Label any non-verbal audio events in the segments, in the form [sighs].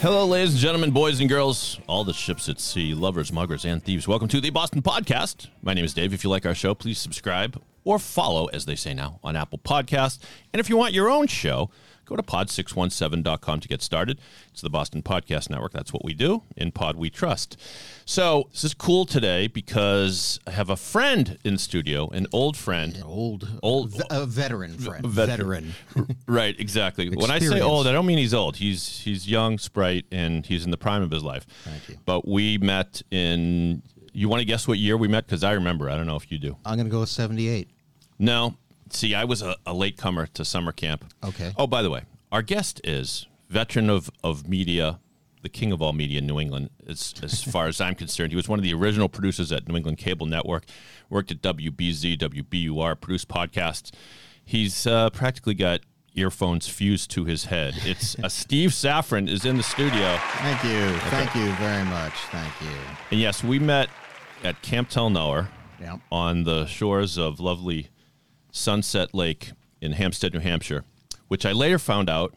Hello, ladies and gentlemen, boys and girls, all the ships at sea, lovers, muggers, and thieves. Welcome to the Boston Podcast. My name is Dave. If you like our show, please subscribe or follow, as they say now, on Apple Podcasts. And if you want your own show, go to pod617.com to get started. It's the Boston Podcast Network. That's what we do. In Pod, we trust. So, this is cool today because I have a friend in studio, an old friend. old, Old- ve- a veteran friend, veteran. veteran. [laughs] Right, exactly. When I say old, I don't mean he's old. He's he's young, sprite, and he's in the prime of his life. Thank you. But we met in. You want to guess what year we met? Because I remember. I don't know if you do. I'm gonna go with 78. No. See, I was a, a late comer to summer camp. Okay. Oh, by the way, our guest is veteran of, of media, the king of all media in New England, as, as [laughs] far as I'm concerned. He was one of the original producers at New England Cable Network, worked at WBZ, WBUR, produced podcasts. He's uh, practically got earphones fused to his head. It's uh, [laughs] Steve Safran is in the studio. Thank you, thank you very much. Thank you. And yes, we met at Camp Tel Noar Yeah. on the shores of lovely Sunset Lake in Hampstead, New Hampshire, which I later found out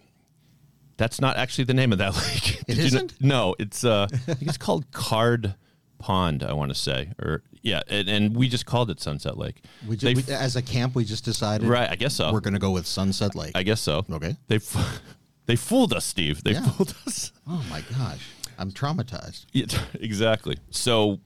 that's not actually the name of that [laughs] lake. It Did you kn- isn't? no, it's uh, I think it's called Card Pond. I want to say, or yeah, and, and we just called it Sunset Lake. We just, f- we, as a camp, we just decided. Right, I guess so. We're gonna go with Sunset Lake. I guess so. Okay. They f- [laughs] they fooled us, Steve. They Yeah. fooled us. oh my gosh, I'm traumatized. Yeah, [laughs] exactly. So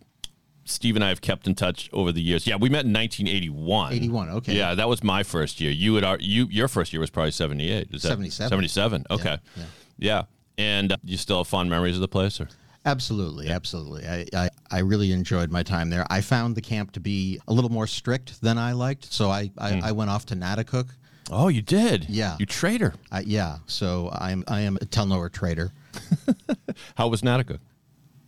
Steve and I have kept in touch over the years. Yeah, we met in 1981. 81, okay. Yeah, that was my first year. You had our, you your first year was probably 78. Is that 77. 77. Okay. yeah. Yeah. And uh, you still have fond memories of the place or? Absolutely, absolutely. I, I, I really enjoyed my time there. I found the camp to be a little more strict than I liked, so I, I, Hmm. I went off to Naticook. Oh, you did. Yeah. You traitor. I, yeah, so I'm I am a Tel Noar trader. [laughs] How was Naticook?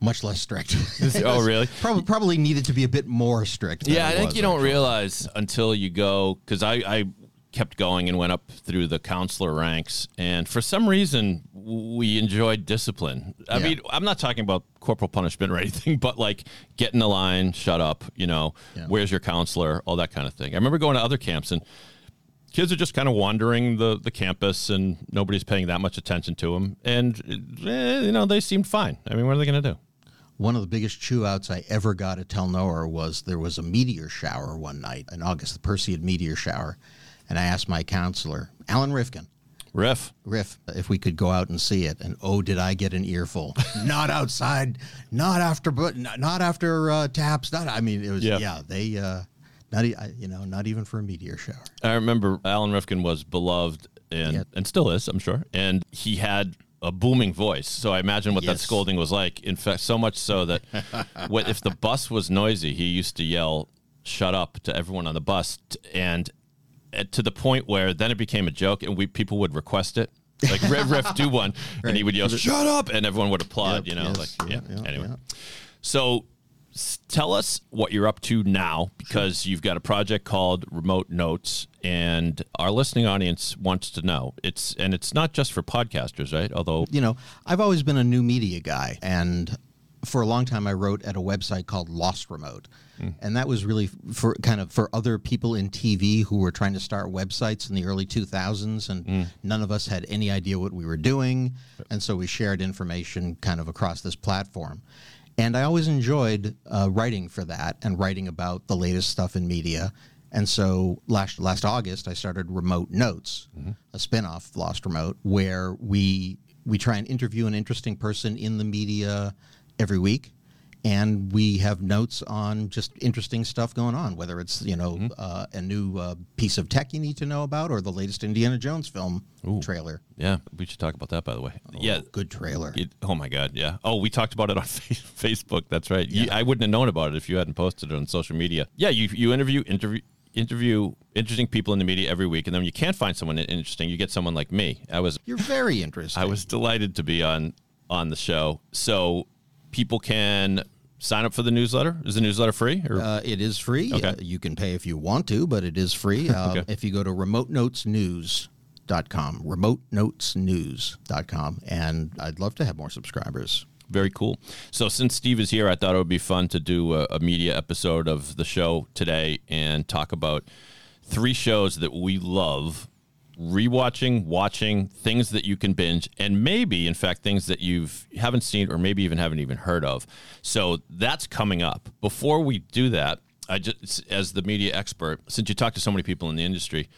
Much less strict. [laughs] oh, really? [laughs] probably probably needed to be a bit more strict. Yeah, I think was, you don't actually. realize until you go because I, I kept going and went up through the counselor ranks, and for some reason we enjoyed discipline. I Yeah. mean, I'm not talking about corporal punishment or [laughs] anything, but like get in the line, shut up, you know, Yeah. where's your counselor, all that kind of thing. I remember going to other camps and. Kids are just kind of wandering the, the campus, and nobody's paying that much attention to them. And eh, you know they seemed fine. I mean, what are they going to do? One of the biggest chew outs I ever got at Tel Noar was there was a meteor shower one night in August, the Perseid meteor shower. And I asked my counselor, Alan Rifkin, Riff. Riff, if we could go out and see it. And oh, did I get an earful? [laughs] not outside, not after, but not, after uh, taps. Not, I mean, it was, Yeah. yeah, they, uh, not, I- you know, not even for a meteor shower. I remember Alan Rifkin was beloved and Yeah. and still is, I'm sure. And he had a booming voice. So I imagine what that scolding was like. In fact, so much so that [laughs] what if the bus was noisy, he used to yell "shut up" to everyone on the bus, and uh, to the point where then it became a joke, and we people would request it. Like Riff, Riff do one, [laughs] and he would yell "shut up," and everyone would applaud. Yep, you know, yes, like yeah. yeah, yeah, anyway, yeah. so tell us what you're up to now because you've got a project called Remote Notes and our listening audience wants to know. It's and it's not just for podcasters, right? Although you know, I've always been a new media guy, and for a long time I wrote at a website called Lost Remote, hmm. and that was really for kind of for other people in TV who were trying to start websites in the early 2000s, and hmm. none of us had any idea what we were doing, and so we shared information kind of across this platform. And I always enjoyed uh, writing for that and writing about the latest stuff in media. And so last last August, I started Remote Notes, a spin-off of Lost Remote, where we we try and interview an interesting person in the media every week, and we have notes on just interesting stuff going on, whether it's you know uh, a new uh, piece of tech you need to know about, or the latest Indiana Jones film trailer. yeah, we should talk about that by the way. yeah. Good trailer. It, oh my God! Yeah. Oh, we talked about it on [laughs] Facebook. That's right. You, I wouldn't have known about it if you hadn't posted it on social media. Yeah, you you interview interview interview interesting people in the media every week, and then when you can't find someone interesting, you get someone like me. I was You're very interesting. I was delighted to be on on the show. So people can sign up for the newsletter. Is the newsletter free? Or Uh, it is free. Okay. Uh, you can pay if you want to, but it is free. [laughs] Uh, Okay. If you go to remotenotesnews.com, remotenotesnews.com, and I'd love to have more subscribers. Very cool. So since Steve is here, I thought it would be fun to do a, a media episode of the show today and talk about three shows that we love rewatching, watching, things that you can binge, and maybe, in fact, things that you've haven't seen or maybe even haven't even heard of. So that's coming up. Before we do that, I just, as the media expert, since you talk to so many people in the industry,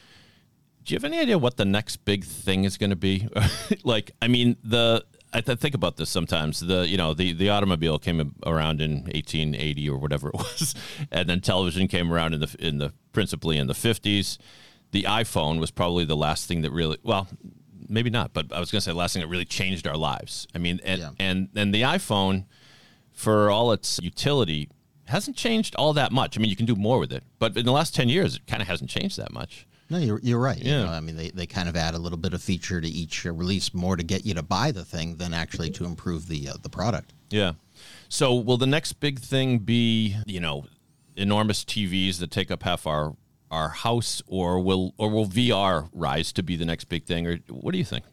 do you have any idea what the next big thing is going to be? [laughs] like, I mean, the I th- think about this sometimes. The you know the the automobile came around in 1880 or whatever it [laughs] was, and then television came around in the in the principally in the 50s. The iPhone was probably the last thing that really well, maybe not, but I was going to say the last thing that really changed our lives. I mean, and Yeah. and and the iPhone, for all its utility, hasn't changed all that much. I mean, you can do more with it, but in the last 10 years, it kind of hasn't changed that much. No, you're, you're right. You Yeah. know, I mean, they, they kind of add a little bit of feature to each uh, release, more to get you to buy the thing than actually to improve the uh, the product. Yeah. So will the next big thing be, you know, enormous TVs that take up half our our house or will or will VR rise to be the next big thing or what do you think?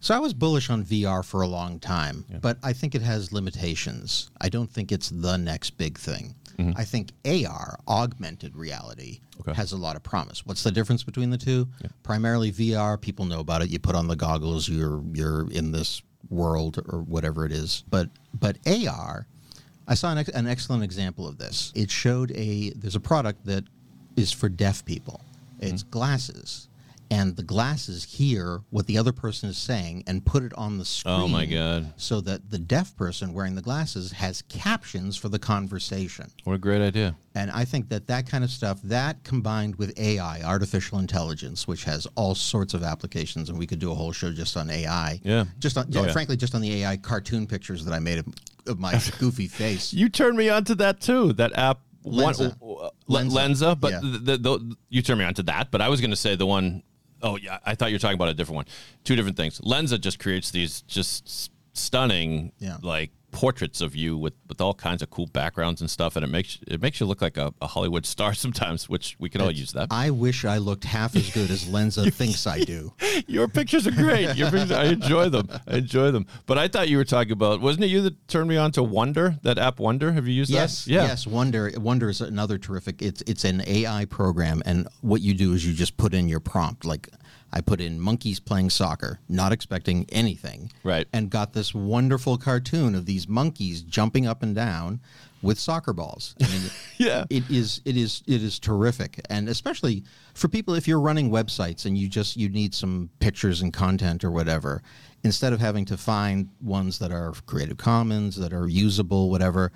So I was bullish on VR for a long time, but I think it has limitations. I don't think it's the next big thing. Mm-hmm. I think AR, augmented reality, Okay. has a lot of promise. What's the difference between the two? Primarily VR, people know about it. You put on the goggles, you're you're in this world or whatever it is. But but AR, I saw an, ex- an excellent example of this. It showed a there's a product that is for deaf people. It's mm-hmm. glasses. And the glasses hear what the other person is saying and put it on the screen. Oh, my God. So that the deaf person wearing the glasses has captions for the conversation. What a great idea. And I think that that kind of stuff, that combined with AI, artificial intelligence, which has all sorts of applications, and we could do a whole show just on AI. Yeah. Just on, yeah. frankly, just on the AI cartoon pictures that I made of, of my [laughs] goofy face. You turned me on to that too. That app Lensa. One, uh, Lensa. Lensa, but Yeah. the, the, the, you turned me on to that, but I was going to say the one oh yeah, I thought you were talking about a different one. Two different things. Lensa just creates these just stunning Yeah. like portraits of you with, with all kinds of cool backgrounds and stuff and it makes it makes you look like a, a Hollywood star [laughs] sometimes, which we can all use that. I wish I looked half as good as Lensa [laughs] thinks I do. [laughs] Your pictures are great. Your pictures, I enjoy them. I enjoy them. But I thought you were talking about wasn't it you that turned me on to Wonder? That app Wonder? Have you used Yes, that? Yeah. yes. Wonder Wonder is another terrific. It's it's an AI program, and what you do is you just put in your prompt. Like I put in monkeys playing soccer, not expecting anything, Right. and got this wonderful cartoon of these monkeys jumping up and down with soccer balls. I mean, [laughs] Yeah. it is it is it is terrific, and especially for people if you're running websites and you just you need some pictures and content or whatever, instead of having to find ones that are Creative Commons that are usable, whatever.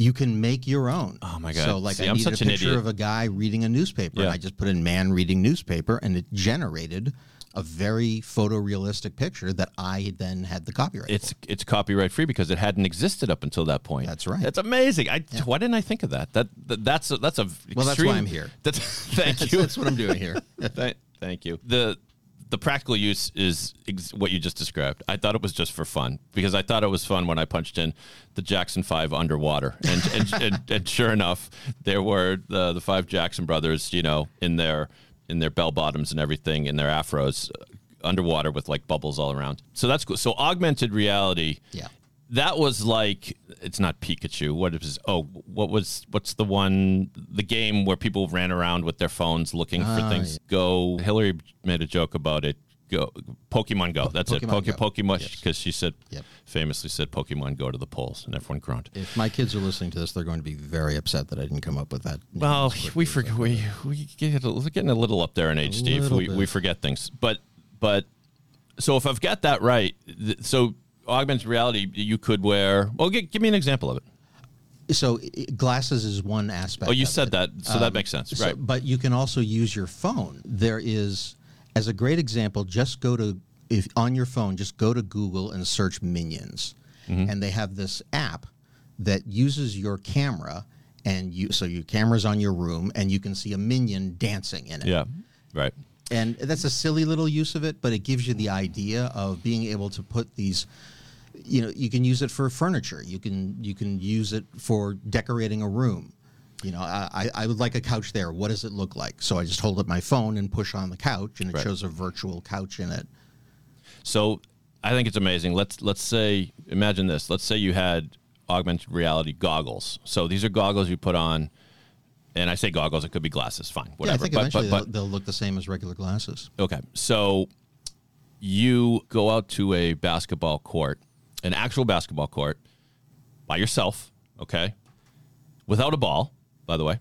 You can make your own. Oh, my God. So, like, See, I I'm needed such a picture of a guy reading a newspaper. Yeah. And I just put in "man reading newspaper," and it generated a very photorealistic picture that I then had the copyright. It's for. it's copyright free because it hadn't existed up until that point. That's right. That's amazing. I why didn't I think of that? That, that that's a, that's a Well, that's why I'm here. [laughs] That's thank That's, you. that's what I'm doing here. [laughs] Thank, thank you. The the practical use is ex- what you just described. I thought it was just for fun because I thought it was fun when I punched in the Jackson Five underwater, and and, [laughs] and, and sure enough, there were the the five Jackson brothers, you know, in their in their bell bottoms and everything, in their afros, uh, underwater with like bubbles all around. So that's cool. So augmented reality. Yeah. That was like it's not Pikachu. What is oh what was what's the one the game where people ran around with their phones looking for Ah, things? Go. Hillary made a joke about it. Go. Pokemon Go. That's it. Pokemon Poke, Go. Pokemon Yes. because she said Yep. famously said Pokemon Go to the polls and everyone groaned. If my kids are listening to this, they're going to be very upset that I didn't come up with that. Well, we forget we we get a, we're getting a little up there in age, Steve. We, bit. we forget things, but but so if I've got that right, th- so augmented reality, you could wear. Well, gi- give me an example of it. So glasses is one aspect. Oh, you of said it. that, so that Um, makes sense, so- right? But you can also use your phone. There is, as a great example, just go to if on your phone, just go to Google and search Minions, Mm-hmm. and they have this app that uses your camera and you so your camera's on your room, and you can see a minion dancing in it. Yeah. Right. And that's a silly little use of it, but it gives you the idea of being able to put these. You know, you can use it for furniture. You can you can use it for decorating a room. You know, I, I would like a couch there. What does it look like? So I just hold up my phone and push on the couch, and it Right. shows a virtual couch in it. So I think it's amazing. Let's let's say imagine this. Let's say you had augmented reality goggles. So these are goggles you put on, and I say goggles. It could be glasses. Fine, whatever. Yeah, I think but, eventually but, they'll, they'll look the same as regular glasses. okay. So you go out to a basketball court, an actual basketball court, by yourself. Okay, without a ball, by the way,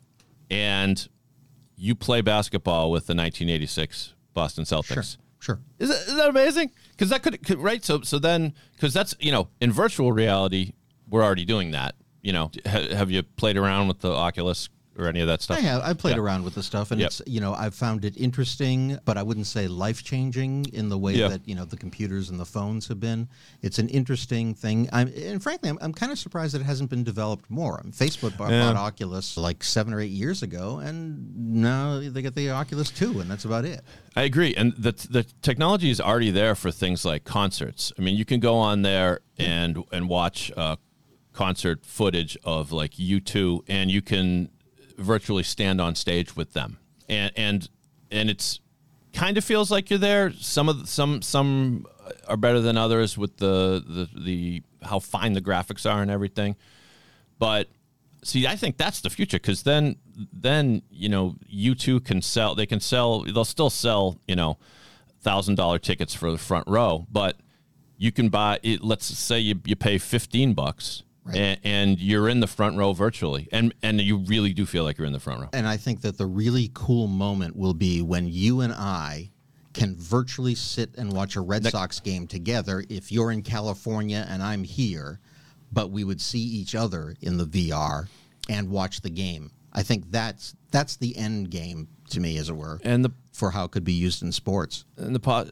and you play basketball with the 1986 Boston Celtics. Sure, sure. Is that, is that amazing? Because that could, could right. So so then because that's you know in virtual reality we're already doing that. You know, ha, have you played around with the Oculus or any of that stuff? I have. I played Yeah. around with the stuff, and Yep. it's you know I've found it interesting, but I wouldn't say life changing in the way Yeah. that you know the computers and the phones have been. It's an interesting thing, I'm, and frankly, I'm, I'm kind of surprised that it hasn't been developed more. I mean, Facebook bought, Yeah. bought Oculus like seven or eight years ago, and now they get the Oculus Two, and that's about it. I agree, and the the technology is already there for things like concerts. I mean, you can go on there and and watch uh, concert footage of like U2, and you can virtually stand on stage with them, and and and it's kind of feels like you're there. Some of the, some some are better than others with the the the how fine the graphics are and everything, but see i think that's the future because then then you know you two can sell they can sell they'll still sell you know thousand dollar tickets for the front row but you can buy it let's say you, you pay 15 bucks and, and you're in the front row virtually and and you really do feel like you're in the front row And I think that the really cool moment will be when you and I can virtually sit and watch a Red Sox game together if you're in California and I'm here, but we would see each other in the VR and watch the game. I think that's that's the end game to me, as it were, and the for how it could be used in sports. and the po-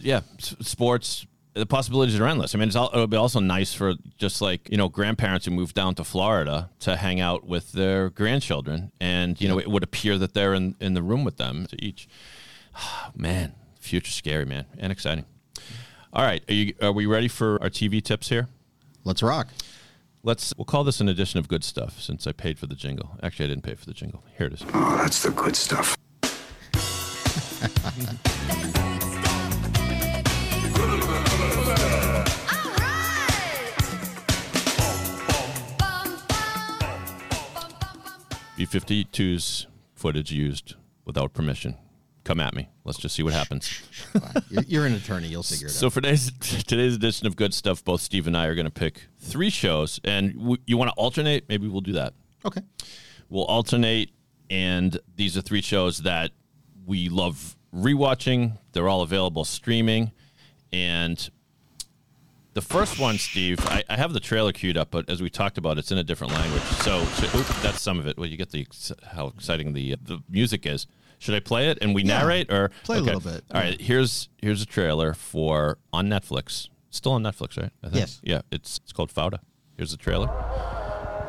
yeah s- sports the possibilities are endless. I mean, it's all, it would be also nice for just like you know grandparents who move down to Florida to hang out with their grandchildren, and you know it would appear that they're in in the room with them to each. [sighs] man, future scary, man, and exciting. All right, are you are we ready for our TV tips here? Let's rock. Let's we'll call this an edition of good stuff since I paid for the jingle. Actually, I didn't pay for the jingle. Here it is. Oh, that's the good stuff. [laughs] B52's footage used without permission. Come at me. Let's just see what happens. [laughs] You're, you're an attorney. You'll figure it So out. So for today's today's edition of Good Stuff, both Steve and I are going to pick three shows, and w- you want to alternate? Maybe we'll do that. Okay. We'll alternate, and these are three shows that we love rewatching. They're all available streaming, and the first one, Steve, I, I have the trailer queued up, but as we talked about, it's in a different language. So, so oop, that's some of it. Well, you get the how exciting the the music is. Should I play it and we Yeah, narrate or play a little bit, All right, here's here's a trailer for on Netflix. Still on Netflix, right? I think. Yes. Yeah, it's it's called Fauda. Here's the trailer.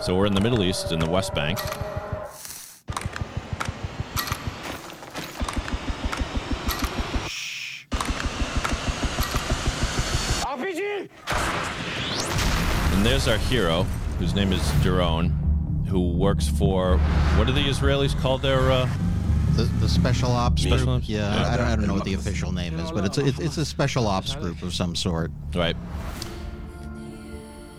So we're in the Middle East in the West Bank. And there's our hero, whose name is Doron, who works for what do the Israelis call their? Uh, The, the special ops Special group. ops? Yeah, Yeah. I, don't, I don't know what the official name is, but it's a, it's, it's a special ops group of some sort. right.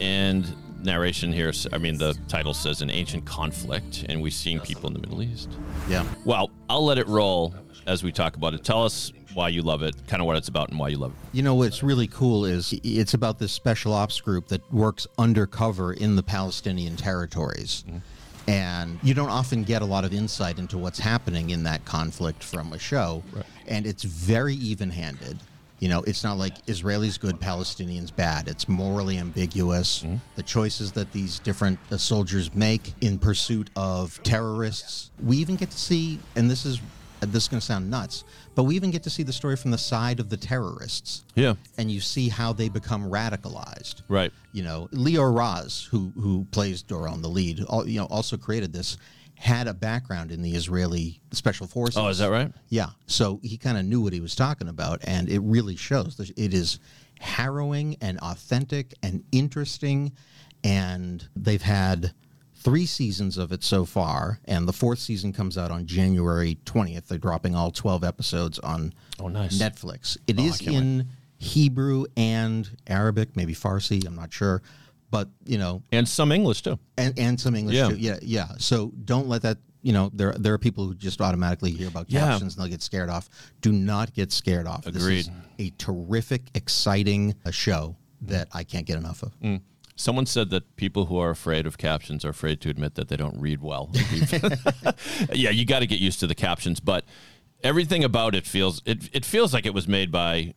And narration here. I mean, the title says an ancient conflict, and we've seen people in the Middle East. Yeah. Well, I'll let it roll as we talk about it. Tell us why you love it, kind of what it's about, and why you love it. You know what's really cool is it's about this special ops group that works undercover in the Palestinian territories. And you don't often get a lot of insight into what's happening in that conflict from a show. And it's very even handed. You know, it's not like Israelis good, Palestinians bad. It's morally ambiguous. The choices that these different uh, soldiers make in pursuit of terrorists. We even get to see, and this is this is going to sound nuts, but we even get to see the story from the side of the terrorists. Yeah. And you see how they become radicalized. Right. You know, Lior Raz, who who plays Doron, the lead, al- you know, also created this, had a background in the Israeli special forces. Oh, is that right? Yeah. So he kind of knew what he was talking about, and it really shows. that It is harrowing and authentic and interesting, and they've had three seasons of it so far, and the fourth season comes out on January 20th. They're dropping all 12 episodes on Oh, nice. Netflix. It Oh, is in Hebrew and Arabic, maybe Farsi, I'm not sure. But, you know, And some English too. and, and some English Yeah. too. Yeah, yeah. So don't let that. You know, there there are people who just automatically hear about Yeah. captions and they'll get scared off. Do not get scared off. This Agreed. is a terrific, exciting uh, show that I can't get enough of. Someone said that people who are afraid of captions are afraid to admit that they don't read well. [laughs] [laughs] yeah, you got to get used to the captions, but everything about it feels it it feels like it was made by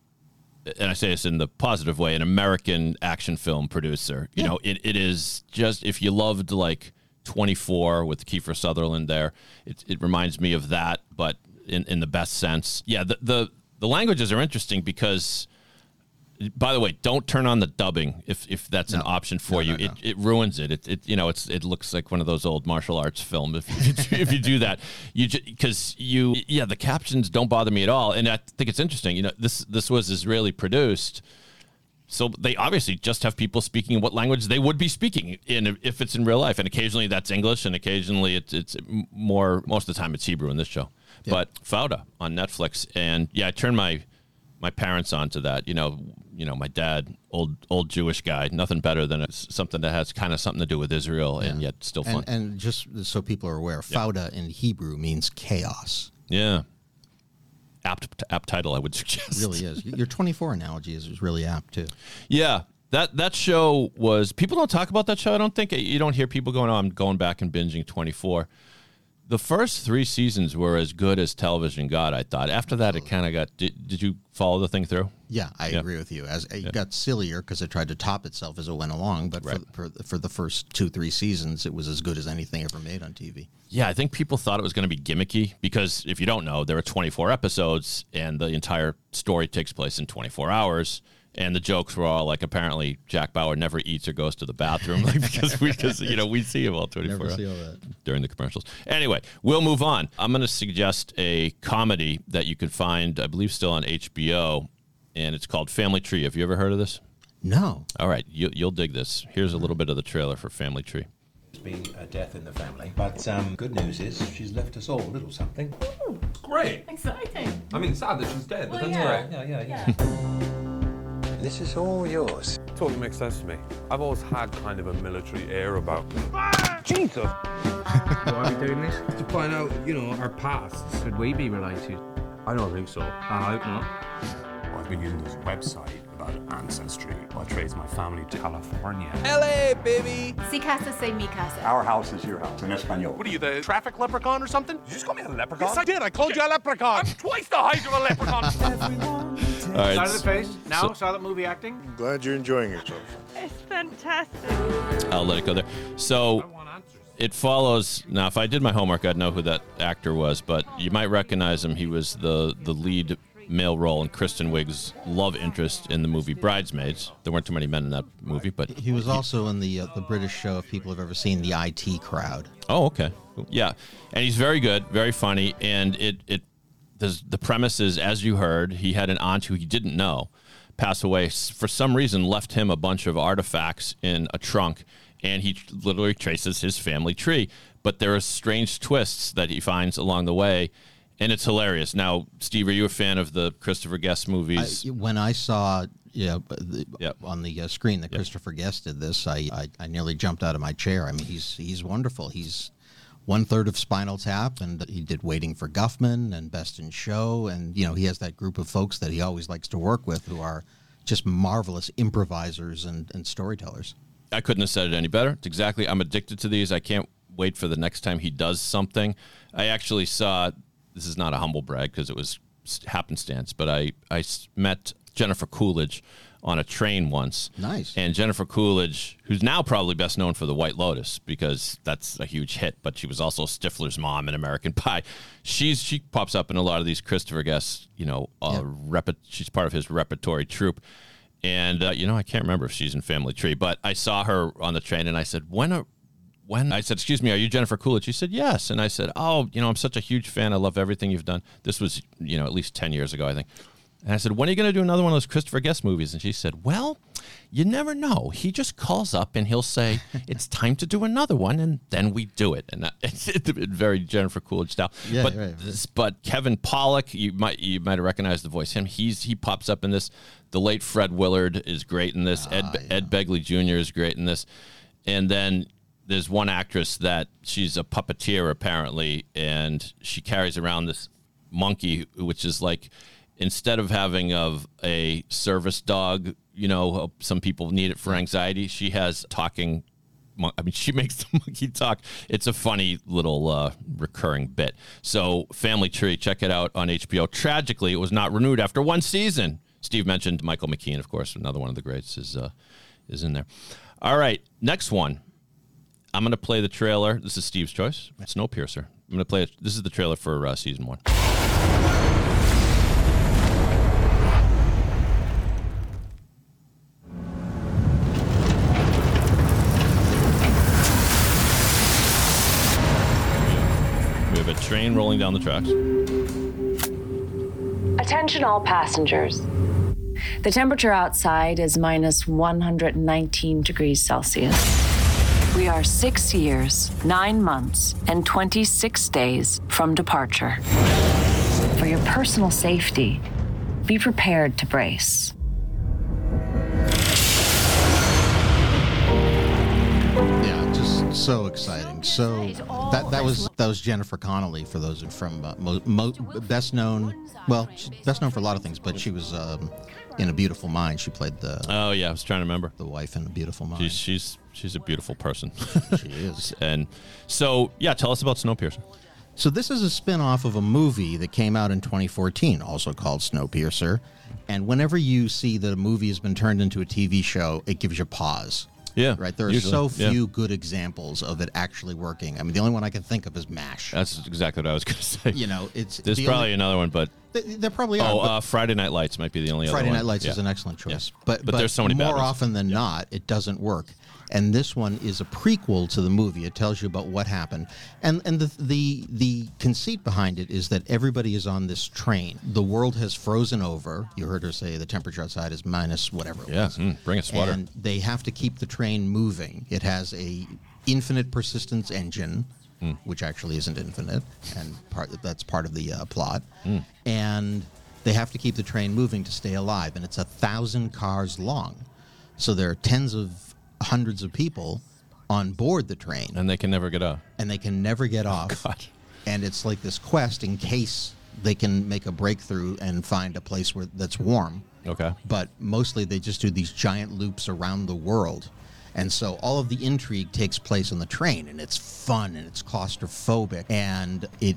and I say this in the positive way, an American action film producer. You know, it, it is just if you loved like 24 with Kiefer Sutherland there, it, it reminds me of that, but in, in the best sense. Yeah, the, the the languages are interesting because by the way, don't turn on the dubbing if, if that's an option for No, you. no, no. It, it ruins it. It, it you know it's it looks like one of those old martial arts films [laughs] if you, if you do that. You because you yeah the captions don't bother me at all, and I think it's interesting. You know this this was Israeli produced. So they obviously just have people speaking what language they would be speaking in if it's in real life, and occasionally that's English, and occasionally it's it's more. Most of the time it's Hebrew in this show. But Fauda on Netflix, and yeah, I turned my my parents onto that. You know, you know, my dad, old old Jewish guy, nothing better than something that has kind of something to do with Israel, and yet still fun. And, and just so people are aware, Fauda in Hebrew means chaos. yeah, apt apt title, I would [laughs] suggest. It really is. Your 24 analogy is, is really apt too. Yeah, that that show was. People don't talk about that show. I don't think you don't hear people going, "Oh, I'm going back and binging 24." The first three seasons were as good as television got. I thought. After that, it kind of got. Did, did you follow the thing through? Yeah, I Yeah. agree with you. As it got sillier because it tried to top itself as it went along, but Right. for, for for the first two three seasons, it was as good as anything ever made on TV. Yeah, I think people thought it was going to be gimmicky because if you don't know, there are 24 episodes and the entire story takes place in 24 hours. And the jokes were all like, apparently Jack Bauer never eats or goes to the bathroom, like [laughs] because we, because you know, we see him all 24 Never hours see all that. during the commercials. Anyway, we'll move on. I'm going to suggest a comedy that you can find, I believe, still on HBO, and it's called Family Tree. Have you ever heard of this? No, All right, you, you'll dig this. Here's a little bit of the trailer for Family Tree. There's been a death in the family, but um, good news is she's left us all a little something. Great. Exciting. I mean, sad that she's dead, but Well, that's yeah. alright. Yeah, yeah, yeah. [laughs] This is all yours. totally makes sense to me. I've always had kind of a military air about me. Jesus! [laughs] Why are we doing this? To find out, you know, our pasts. Could we be related? I don't think so. I hope not. I've been using this website about ancestry. I trace my family to California. LA, baby! Si casa se mi casa. Our house is your house in Espanol. What are you, the traffic leprechaun or something? Did you just call me a leprechaun? Yes, I did. I called you a leprechaun. I'm twice the height of a leprechaun. [laughs] All right. Side of the face. Now, silent movie acting. I'm Glad you're enjoying yourself. It's fantastic. I'll let it go there. So it follows. Now, if I did my homework, I'd know who that actor was, but you might recognize him. He was the the lead male role in Kristen Wiig's love interest in the movie Bridesmaids. There weren't too many men in that movie, but he was also in the uh, the British show. If people have ever seen the IT Crowd, Oh, okay. Yeah. And he's very good, very funny. And it, it, the, the premise is, as you heard, he had an aunt who he didn't know pass away. For some reason, left him a bunch of artifacts in a trunk, and he literally traces his family tree. But there are strange twists that he finds along the way, and it's hilarious. Now, Steve, are you a fan of the Christopher Guest I, movies? when I saw yeah the, Yep. on the uh, screen that Christopher Guest did this, I, I I nearly jumped out of my chair. I mean, he's he's wonderful. He's one third of Spinal Tap, and he did Waiting for Guffman and Best in Show, and you know he has that group of folks that he always likes to work with who are just marvelous improvisers and, and storytellers. I couldn't have said it any better. It's exactly. I'm addicted to these. I can't wait for the next time he does something. I actually saw. This is not a humble brag because it was happenstance, but I, I met Jennifer Coolidge on a train once. Nice. And Jennifer Coolidge, who's now probably best known for The White Lotus because that's a huge hit, but she was also Stifler's mom in American [laughs] Pie. She's she pops up in a lot of these Christopher Guest, you know, uh, reper- she's part of his repertory troupe. And uh, you know, I can't remember if she's in Family Tree, but I saw her on the train, and I said, "When are when I said, "Excuse me, are you Jennifer Coolidge?" She said, "Yes." And I said, "Oh, you know, I'm such a huge fan. I love everything you've done." This was, you know, at least ten years ago, I think. And I said, "When are you going to do another one of those Christopher Guest movies?" And she said, "Well, you never know. He just calls up and he'll say [laughs] it's time to do another one, and then we do it." And that, [laughs] it's very Jennifer Coolidge style. Yeah, but right, right. this- but Kevin Pollak, you might you might have recognized the voice. Him, he's he pops up in this. The late Fred Willard is great in this. Ed ah, Ed Begley Jr. is great in this, and then there's one actress that she's a puppeteer apparently, and she carries around this monkey, which is like instead of having of a service dog, you know, some people need it for anxiety. She has talking. I mean, [laughs] she makes the monkey talk. It's a funny little uh, recurring bit. So, Family Tree, check it out on HBO. Tragically, it was not renewed after one season. Steve mentioned Michael McKean, of course, another one of the greats is uh, is in there. All right, next one. I'm going to play the trailer. This is Steve's choice. Snowpiercer. I'm going to play it. This is the trailer for uh, season one. We have a train rolling down the tracks. Attention, all passengers. The temperature outside is minus 119 degrees Celsius. We are six years, nine months, and 26 days from departure. For your personal safety, be prepared to brace. So exciting. So that that was that was Jennifer Connelly for those from uh, mo, mo, best known. Well, best known for a lot of things, but she was um, in A Beautiful Mind. She played the Oh yeah, I was trying to remember. the wife in A Beautiful Mind. She's she's she's a beautiful person. [laughs] She is. [laughs] and so yeah, tell us about Snowpiercer. So this is a spin-off of a movie that came out in 2014, also called Snowpiercer. And whenever you see that a movie has been turned into a TV show, it gives you pause. Yeah, Right. There are usually, so yeah. few good examples of it actually working. I mean, the only one I can think of is MASH. That's exactly what I was [laughs] going to say. you know, it's There's the probably only- another one, but They, there probably are. oh, uh, Friday Night Lights might be the only Friday other one. Friday Night Lights is an excellent choice, Yeah. but, But there's so many more often than not, it doesn't work. And this one is a prequel to the movie. It tells you about what happened, and and the the the conceit behind it is that everybody is on this train. The world has frozen over. You heard her say the temperature outside is minus whatever. It Yeah, was. mm, bring a sweater. And they have to keep the train moving. It has a infinite persistence engine, Hmm. which actually isn't infinite, and part that's part of the uh, plot. Hmm. And they have to keep the train moving to stay alive, and it's a thousand cars long. So there are tens of hundreds of people on board the train, and they can never get out. and they can never get oh, off. Oh, God. And it's like this quest in case they can make a breakthrough and find a place where that's warm Okay. but mostly they just do these giant loops around the world. And so all of the intrigue takes place on the train and it's fun and it's claustrophobic and it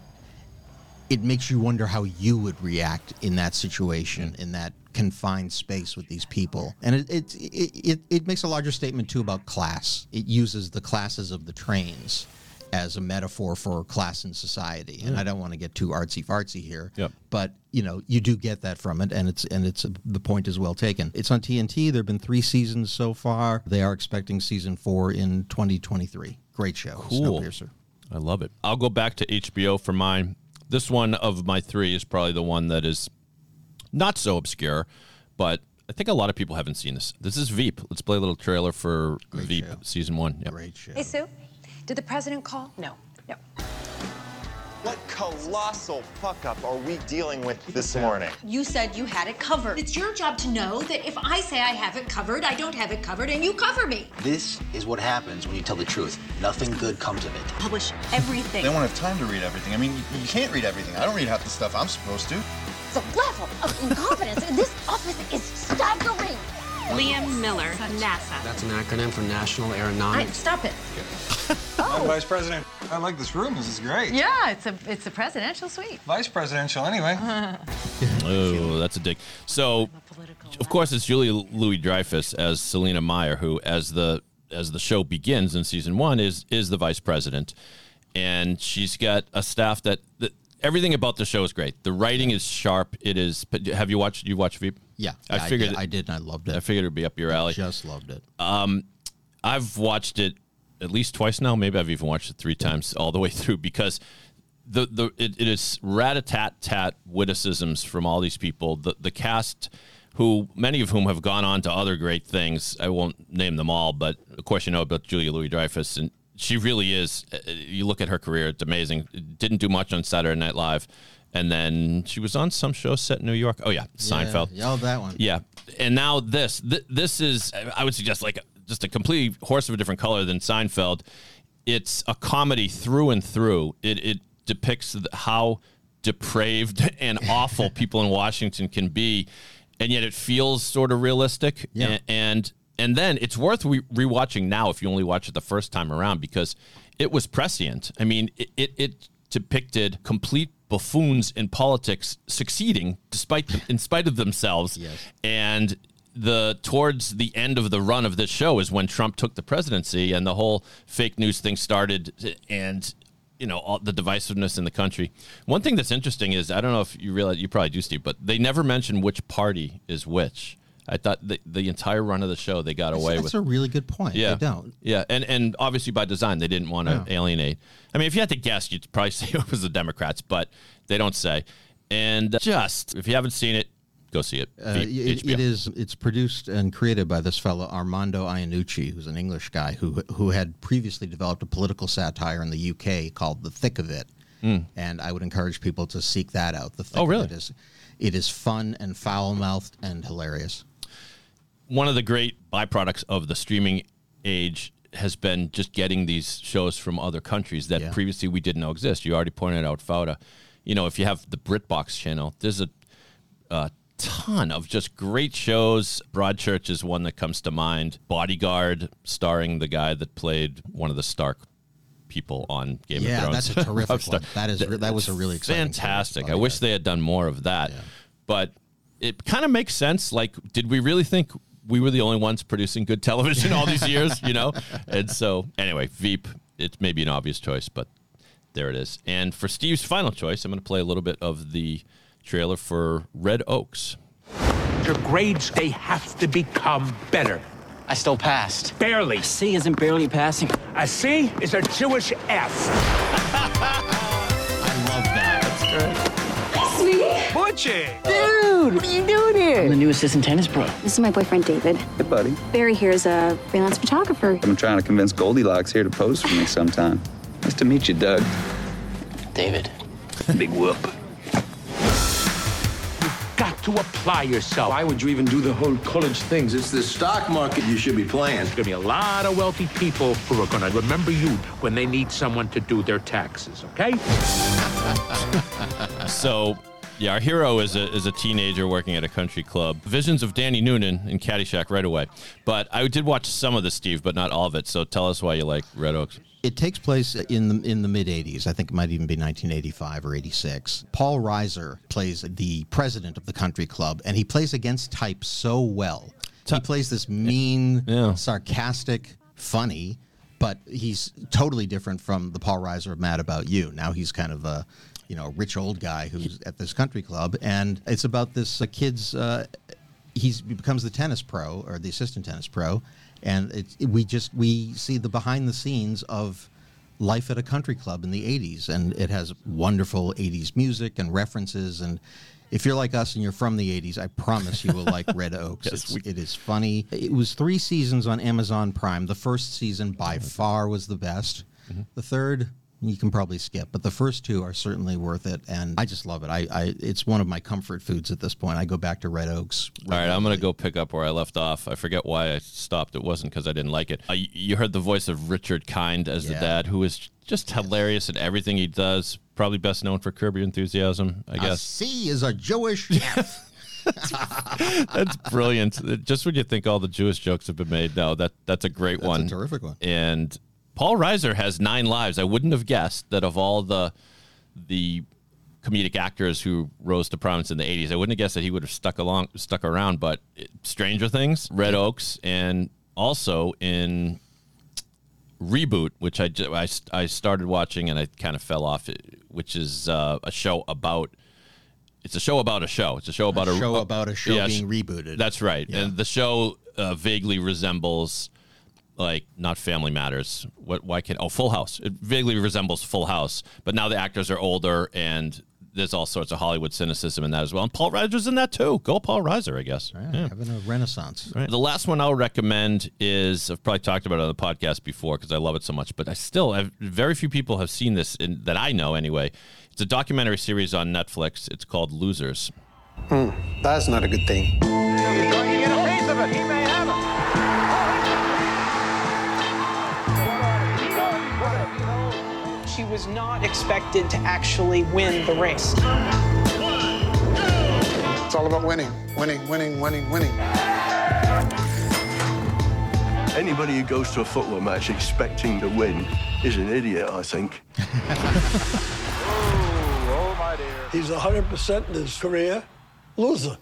it makes you wonder how you would react in that situation in that confined space with these people. And it it, it it makes a larger statement too about class. It uses the classes of the trains as a metaphor for class in society. And I don't want to get too artsy fartsy here Yep. but you know you do get that from it and it's and it's the point is well taken it's on tnt there have been three seasons so far they are expecting season four in 2023 great show Cool. Snowpiercer. I love it. I'll go back to HBO for mine. This one of my three is probably the one that is not so obscure, but I think a lot of people haven't seen this. This is Veep. Let's play a little trailer for Veep show. season one. Yep. great show Hey, Sue, did the president call? No. No. What colossal fuck up are we dealing with this morning? You said you had it covered. It's your job to know that if I say I have it covered, I don't have it covered, and you cover me. This is what happens when you tell the truth. Nothing good comes of it. Publish everything. They won't have time to read everything. I mean, you, you can't read everything. I don't read half the stuff I'm supposed to. The level of incompetence in this office is staggering. Liam Miller, NASA. That's an acronym for National I, Aeronautics. stop it. I'm oh. Vice President. I like this room. This is great. Yeah, it's a it's a presidential suite. Vice presidential, anyway. [laughs] [laughs] Oh, that's a dick. So, of course, it's Julia Louis Dreyfus as Selina Meyer, who, as the as the show begins in season one, is is the vice president, and she's got a staff that, that everything about the show is great. The writing is sharp. It is. Have you watched? You watched Veep? Yeah, I yeah, I figured did- I did, and I loved it. I figured it'd be up your alley. Just loved it. Um, I've watched it at least twice now. Maybe I've even watched it three times all the way [laughs] through because the the it, it is rat a tat tat witticisms from all these people. The the cast, who many of whom have gone on to other great things. I won't name them all, but of course you know about Julia Louis Dreyfus, and she really is. uh, You look at her career; it's amazing. Didn't do much on Saturday Night Live. And then she was on some show set in New York. Oh yeah, Seinfeld. Yeah, oh, that one. Yeah, and now this th- this is I would suggest like just a complete horse of a different color than Seinfeld. It's a comedy through and through. It it depicts how depraved [laughs] and awful people in Washington can be, and yet it feels sort of realistic. Yeah. A- and and then it's worth re- rewatching now if you only watch it the first time around because it was prescient. I mean, it it, it depicted complete buffoons in politics succeeding despite [laughs] in spite of themselves. Yes. And the towards the end of the run of this show is when Trump took the presidency and the whole fake news thing started and you know all the divisiveness in the country. One thing that's interesting is I don't know if you realize you probably do Steve, but they never mention which party is which. I thought the, the entire run of the show they got That's, away that's with That's a really good point. yeah, They don't. Yeah, and and obviously by design they didn't want to Yeah. alienate. I mean, if you had to guess, you'd probably [laughs] say it was the Democrats, but they don't say. And uh, just if you haven't seen it, go see it. Uh, it, it is. It's produced and created by this fellow Armando Iannucci, who's an English guy who who had previously developed a political satire in the UK called The Thick of It, Mm. and I would encourage people to seek that out. The Thick Oh, of really? It is, it is fun and foul mouthed and hilarious. One of the great byproducts of the streaming age has been just getting these shows from other countries that Yeah. previously we didn't know exist. You already pointed out Fauda. You know, if you have the BritBox channel, there's a, a ton of just great shows. Broadchurch is one that comes to mind. Bodyguard, starring the guy that played one of the Stark people on Game Yeah, of Thrones. Yeah, that's a terrific [laughs] one. That is re- that was a really exciting fantastic. I wish they had done more of that, but it kind of makes sense. Like, did we really think we were the only ones producing good television all these years? You know, and so anyway, Veep. It's maybe an obvious choice, but there it is. And for Steve's final choice, I'm going to play a little bit of the trailer for Red Oaks. Your grades, they have to become better. I still passed. Barely. C isn't barely passing. A C is a Jewish F. [laughs] I love that. That's great. Sweetie. Butchie. Dude, what are you doing here? I'm the new assistant tennis pro. This is my boyfriend David. Hey, buddy. Barry here is a freelance photographer. I'm trying to convince Goldilocks here to pose for me sometime. Nice to meet you, Doug. David. Big whoop. You've got to apply yourself. Why would you even do the whole college things? It's the stock market you should be playing. There's gonna be a lot of wealthy people who are gonna remember you when they need someone to do their taxes, okay? [laughs] So, yeah, our hero is a, is a teenager working at a country club. Visions of Danny Noonan in Caddyshack right away. But I did watch some of the Steve, but not all of it. So tell us why you like Red Oaks. It takes place in the in the mid '80s. I think it might even be 1985 or '86. Paul Reiser plays the president of the country club, and he plays against type so well. He plays this mean, sarcastic, funny, but he's totally different from the Paul Reiser of Mad About You. Now he's kind of a you know rich old guy who's at this country club, and it's about this uh, kid's. Uh, he's he becomes the tennis pro or the assistant tennis pro, and it's we just we see the behind the scenes of life at a country club in the 80s and it has wonderful 80s music and references and if you're like us and you're from the 80s i promise you will like red oaks. [laughs] Yes, it's, it is funny. It was three seasons on amazon prime. The first season by far was the best. The third you can probably skip but the first two are certainly worth it and i just love it I, I it's one of my comfort foods at this point i go back to red oaks All right, I'm going to go pick up where I left off. I forget why I stopped. It wasn't because I didn't like it. Uh, you heard the voice of Richard Kind as the Yeah. dad, who is just hilarious in everything he does. Probably best known for Curb Your Enthusiasm, I guess. C is a Jewish [laughs] F. That's brilliant. Just when you think all the Jewish jokes have been made, no, that that's a great That's one. a terrific one. And Paul Reiser has nine lives. I wouldn't have guessed that of all the the comedic actors who rose to prominence in the 80s, I wouldn't have guessed that he would have stuck along stuck around, but Stranger Things, Red Oaks, and also in Reboot, which I, ju- I, I started watching and I kind of fell off, it- which is uh, a show about. It's a show about a show. It's a show about a, show about a show Yeah, being rebooted. That's right. And the show uh, vaguely resembles, like, not Family Matters. What? Why can't? Oh, Full House. It vaguely resembles Full House, but now the actors are older and there's all sorts of Hollywood cynicism in that as well. And Paul Reiser's in that too. Go Paul Reiser, I guess. Yeah. Having a renaissance. Right. The last one I'll recommend is I've probably talked about it on the podcast before because I love it so much, but I still have very few people have seen this in, that I know anyway. It's a documentary series on Netflix. It's called Losers. Hmm, that's not a good thing. She was not expected to actually win the race. It's all about winning, winning, winning, winning, winning. Anybody who goes to a football match expecting to win is an idiot, I think. [laughs] He's 100% in his career loser.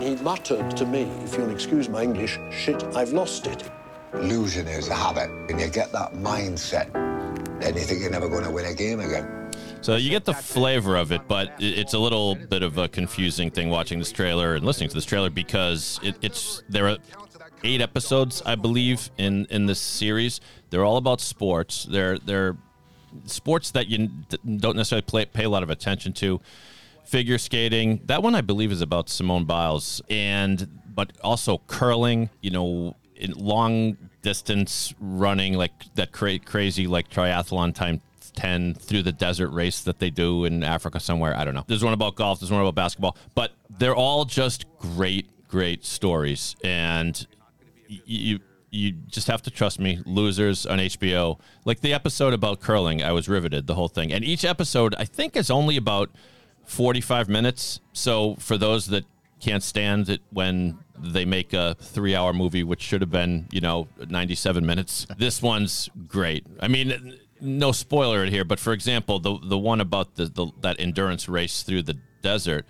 He muttered to me, if you'll excuse my English, shit, I've lost it. Losing is a habit. and you get that mindset, then you think you're never going to win a game again. So you get the flavor of it, but it's a little bit of a confusing thing watching this trailer and listening to this trailer because it, it's there are eight episodes, I believe, in in this series. They're all about sports. They're they're sports that you don't necessarily play, pay a lot of attention to. Figure skating, that one I believe is about Simone Biles, and but also curling. You know, long distance running, like that cra- crazy like triathlon time 10 through the desert race that they do in Africa somewhere. I don't know. There's one about golf, there's one about basketball, but they're all just great, great stories. And you, you just have to trust me. Losers on HBO. Like the episode about curling, I was riveted, the whole thing. And each episode, I think, is only about 45 minutes. So for those that can't stand it when they make a three hour movie, which should have been, you know, 97 minutes, this one's great. I mean, no spoiler here, but for example, the, the one about the, the that endurance race through the desert,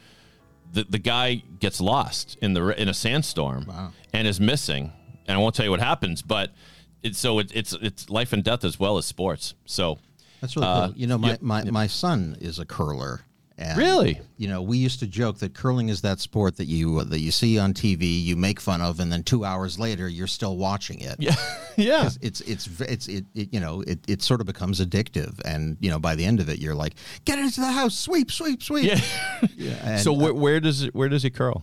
the, the guy gets lost in the in a sandstorm and is missing. And I won't tell you what happens, but it's so it, it's it's life and death as well as sports. So That's really uh, cool. You know, my, yeah, my, my son is a curler. And, Really? You know, we used to joke that curling is that sport that you that you see on TV, you make fun of, and then two hours later you're still watching it. Yeah, [laughs] yeah. It's it's it's, it, it you know it, it sort of becomes addictive, and you know by the end of it you're like, get into the house, sweep, sweep, sweep. Yeah. [laughs] yeah and, so uh, where, where does it where does it curl?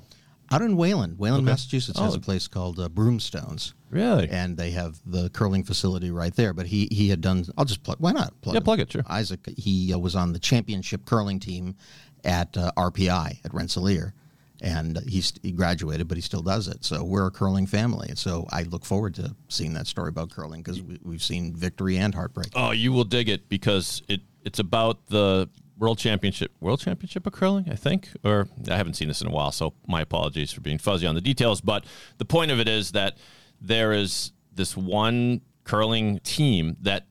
Out in Wayland, Wayland, Okay. Massachusetts, has Oh. a place called uh, Broomstones. Really? And they have the curling facility right there. But he he had done. I'll just plug. Why not? Plug Yeah, him. plug it, sure. Isaac. He uh, was on the championship curling team at uh, RPI at Rensselaer, and he's he graduated, but he still does it. So we're a curling family. So I look forward to seeing that story about curling because we, we've seen victory and heartbreak. Oh, you will dig it because it it's about the world championship world championship of curling, I think. Or I haven't seen this in a while, so my apologies for being fuzzy on the details. But the point of it is that there is this one curling team that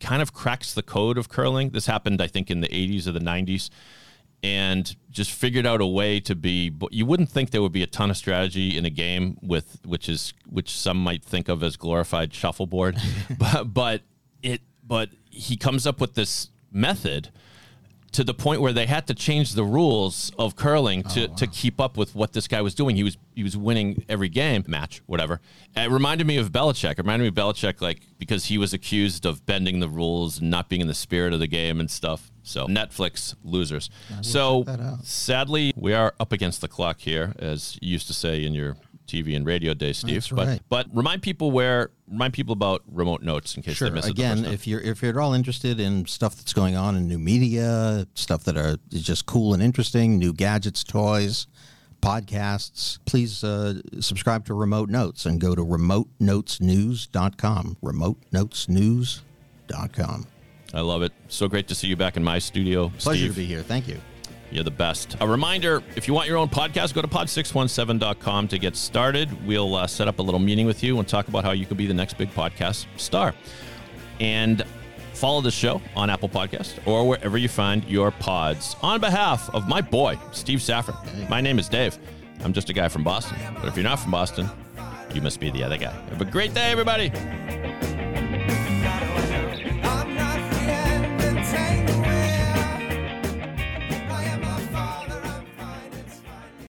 kind of cracks the code of curling. This happened, I think, in the 80s or the 90s. And just figured out a way to be. You wouldn't think there would be a ton of strategy in a game with which is which some might think of as glorified shuffleboard, [laughs] but but it but he comes up with this method to the point where they had to change the rules of curling to, oh, to keep up with what this guy was doing. He was he was winning every game, match, whatever. It reminded me of Belichick. It reminded me of Belichick, like because he was accused of bending the rules and not being in the spirit of the game and stuff. So Netflix losers. So that out. sadly, we are up against the clock here, as you used to say in your TV and radio days, Steve. That's but right. but remind people where remind people about remote notes in case Sure. they missed it. Again, if you're if you're at all interested in stuff that's going on in new media, stuff that are is just cool and interesting, new gadgets, toys, podcasts, please uh, subscribe to Remote Notes and go to remotenotesnews.com. Remotenotesnews.com. I love it. So great to see you back in my studio. Pleasure Steve. to be here. Thank you. You're the best. A reminder if you want your own podcast, go to pod617.com to get started. We'll uh, set up a little meeting with you and talk about how you could be the next big podcast star. And follow the show on Apple Podcast or wherever you find your pods. On behalf of my boy, Steve Safran, my name is Dave. I'm just a guy from Boston. But if you're not from Boston, you must be the other guy. Have a great day, everybody.